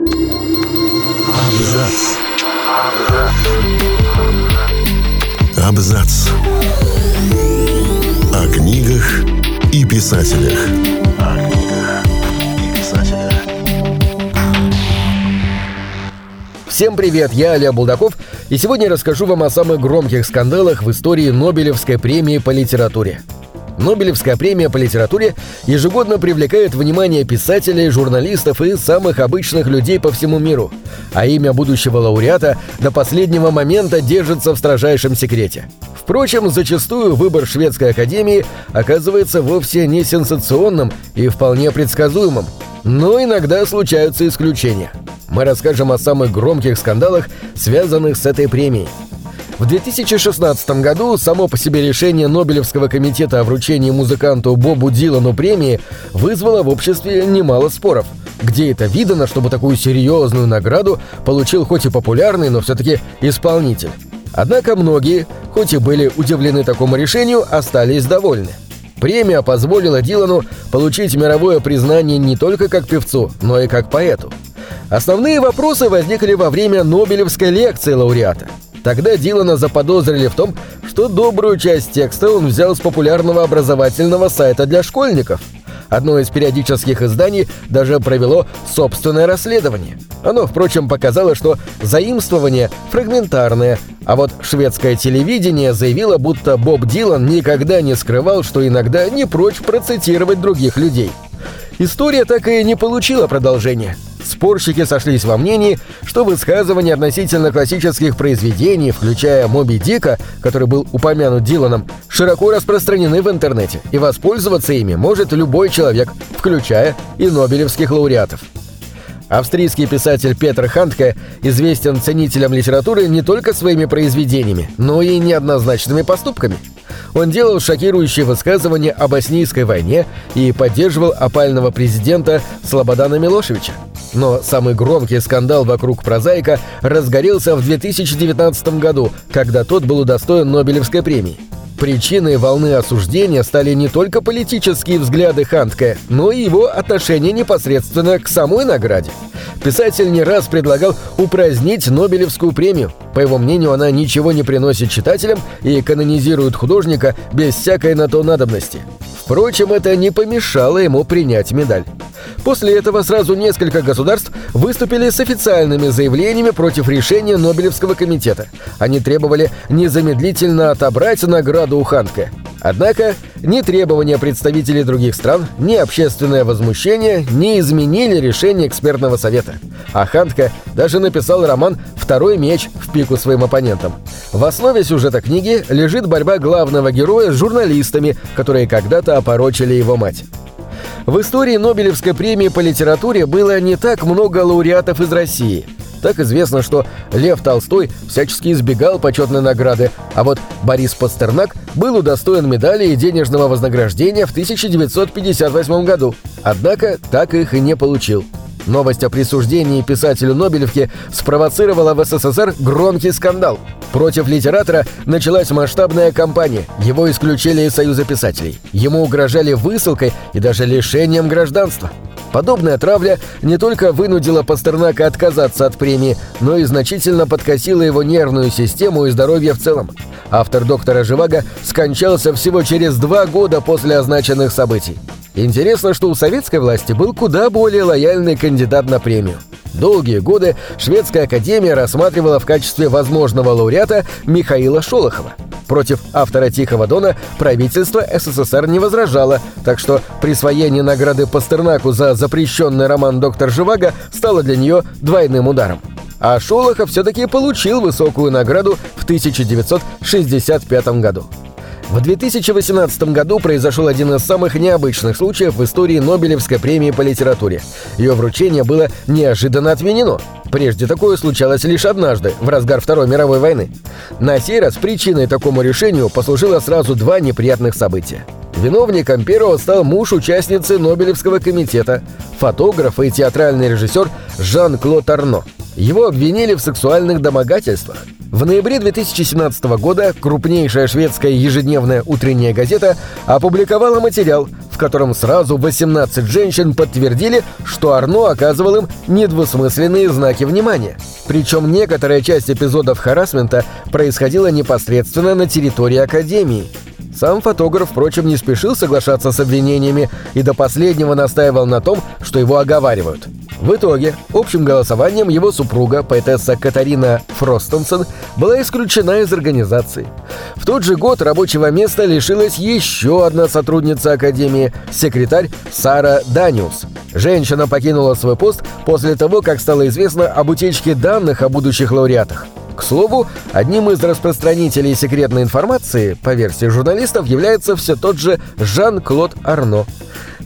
Абзац. Абзац. О книгах и писателях. Всем привет, я Олег Булдаков, и сегодня расскажу вам о самых громких скандалах в истории Нобелевской премии по литературе. Нобелевская премия по литературе ежегодно привлекает внимание писателей, журналистов и самых обычных людей по всему миру, а имя будущего лауреата до последнего момента держится в строжайшем секрете. Впрочем, зачастую выбор шведской академии оказывается вовсе не сенсационным и вполне предсказуемым, но иногда случаются исключения. Мы расскажем о самых громких скандалах, связанных с этой премией. В 2016 году само по себе решение Нобелевского комитета о вручении музыканту Бобу Дилану премии вызвало в обществе немало споров. Где это видано, чтобы такую серьезную награду получил хоть и популярный, но все-таки исполнитель? Однако многие, хоть и были удивлены такому решению, остались довольны. Премия позволила Дилану получить мировое признание не только как певцу, но и как поэту. Основные вопросы возникли во время Нобелевской лекции лауреата – Тогда Дилана заподозрили в том, что добрую часть текста он взял с популярного образовательного сайта для школьников. Одно из периодических изданий даже провело собственное расследование. Оно, впрочем, показало, что заимствование фрагментарное, а вот шведское телевидение заявило, будто Боб Дилан никогда не скрывал, что иногда не прочь процитировать других людей. История так и не получила продолжения – Спорщики сошлись во мнении, что высказывания относительно классических произведений, включая «Моби Дика», который был упомянут Диланом, широко распространены в интернете, и воспользоваться ими может любой человек, включая и нобелевских лауреатов. Австрийский писатель Петр Хантке известен ценителям литературы не только своими произведениями, но и неоднозначными поступками. Он делал шокирующие высказывания о боснийской войне и поддерживал опального президента Слободана Милошевича. Но самый громкий скандал вокруг прозаика разгорелся в 2019 году, когда тот был удостоен Нобелевской премии. Причиной волны осуждения стали не только политические взгляды Хантке, но и его отношение непосредственно к самой награде. Писатель не раз предлагал упразднить Нобелевскую премию. По его мнению, она ничего не приносит читателям и канонизирует художника без всякой на то надобности. Впрочем, это не помешало ему принять медаль. После этого сразу несколько государств выступили с официальными заявлениями против решения Нобелевского комитета. Они требовали незамедлительно отобрать награду у Ханке. Однако ни требования представителей других стран, ни общественное возмущение не изменили решение экспертного совета. А Хантке даже написал роман «Второй меч» в пику своим оппонентам. В основе сюжета книги лежит борьба главного героя с журналистами, которые когда-то опорочили его мать. В истории Нобелевской премии по литературе было не так много лауреатов из России. Так известно, что Лев Толстой всячески избегал почетной награды, а вот Борис Пастернак был удостоен медали и денежного вознаграждения в 1958 году, однако так их и не получил. Новость о присуждении писателю Нобелевки спровоцировала в СССР громкий скандал. Против литератора началась масштабная кампания. Его исключили из Союза писателей. Ему угрожали высылкой и даже лишением гражданства. Подобная травля не только вынудила Пастернака отказаться от премии, но и значительно подкосила его нервную систему и здоровье в целом. Автор доктора Живаго скончался всего через два года после означенных событий. Интересно, что у советской власти был куда более лояльный кандидат на премию. Долгие годы Шведская академия рассматривала в качестве возможного лауреата Михаила Шолохова. Против автора «Тихого дона» правительство СССР не возражало, так что присвоение награды Пастернаку за запрещенный роман «Доктор Живаго» стало для нее двойным ударом. А Шолохов все-таки получил высокую награду в 1965 году. В 2018 году произошел один из самых необычных случаев в истории Нобелевской премии по литературе. Ее вручение было неожиданно отменено. Прежде такое случалось лишь однажды, в разгар Второй мировой войны. На сей раз причиной такому решению послужило сразу два неприятных события. Виновником первого стал муж участницы Нобелевского комитета, фотограф и театральный режиссер Жан-Клод Арно. Его обвинили в сексуальных домогательствах. В ноябре 2017 года крупнейшая шведская ежедневная утренняя газета опубликовала материал, котором сразу 18 женщин подтвердили, что Арно оказывал им недвусмысленные знаки внимания. Причем некоторая часть эпизодов харасмента происходила непосредственно на территории Академии. Сам фотограф, впрочем, не спешил соглашаться с обвинениями и до последнего настаивал на том, что его оговаривают. В итоге, общим голосованием его супруга, поэтесса Катарина Фростенсен, была исключена из организации. В тот же год рабочего места лишилась еще одна сотрудница Академии, секретарь Сара Даниус. Женщина покинула свой пост после того, как стало известно об утечке данных о будущих лауреатах. К слову, одним из распространителей секретной информации, по версии журналистов, является все тот же Жан-Клод Арно.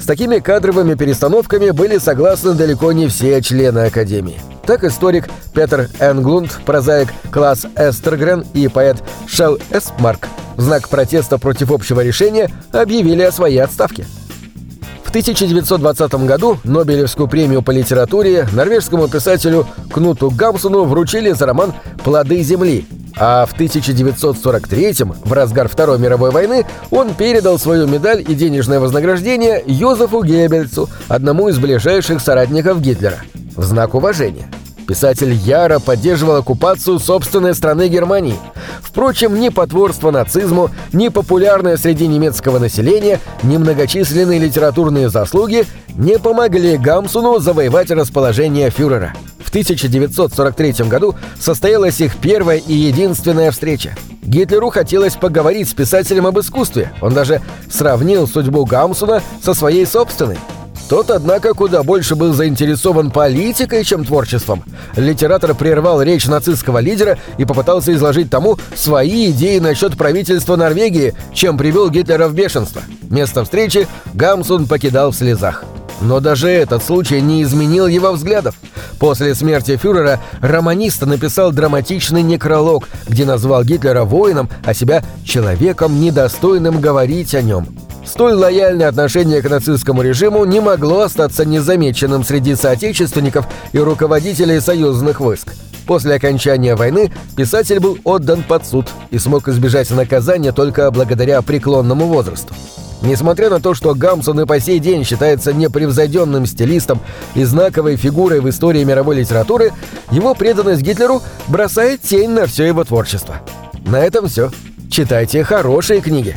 С такими кадровыми перестановками были согласны далеко не все члены Академии. Так историк Петер Энглунд, прозаик Класс Эстергрен и поэт Шел Эспмарк в знак протеста против общего решения объявили о своей отставке. 1920 году Нобелевскую премию по литературе норвежскому писателю Кнуту Гамсуну вручили за роман «Плоды земли», а в 1943 в разгар Второй мировой войны, он передал свою медаль и денежное вознаграждение Йозефу Геббельсу, одному из ближайших соратников Гитлера, в знак уважения. Писатель Яро поддерживал оккупацию собственной страны Германии. Впрочем, ни потворство нацизму, ни популярное среди немецкого населения, ни многочисленные литературные заслуги не помогли Гамсуну завоевать расположение фюрера. В 1943 году состоялась их первая и единственная встреча. Гитлеру хотелось поговорить с писателем об искусстве. Он даже сравнил судьбу Гамсуна со своей собственной. Тот, однако, куда больше был заинтересован политикой, чем творчеством. Литератор прервал речь нацистского лидера и попытался изложить тому свои идеи насчет правительства Норвегии, чем привел Гитлера в бешенство. Место встречи Гамсун покидал в слезах. Но даже этот случай не изменил его взглядов. После смерти фюрера романист написал драматичный некролог, где назвал Гитлера воином, а себя человеком, недостойным говорить о нем. Столь лояльное отношение к нацистскому режиму не могло остаться незамеченным среди соотечественников и руководителей союзных войск. После окончания войны писатель был отдан под суд и смог избежать наказания только благодаря преклонному возрасту. Несмотря на то, что Гамсон и по сей день считается непревзойденным стилистом и знаковой фигурой в истории мировой литературы, его преданность Гитлеру бросает тень на все его творчество. На этом все. Читайте хорошие книги.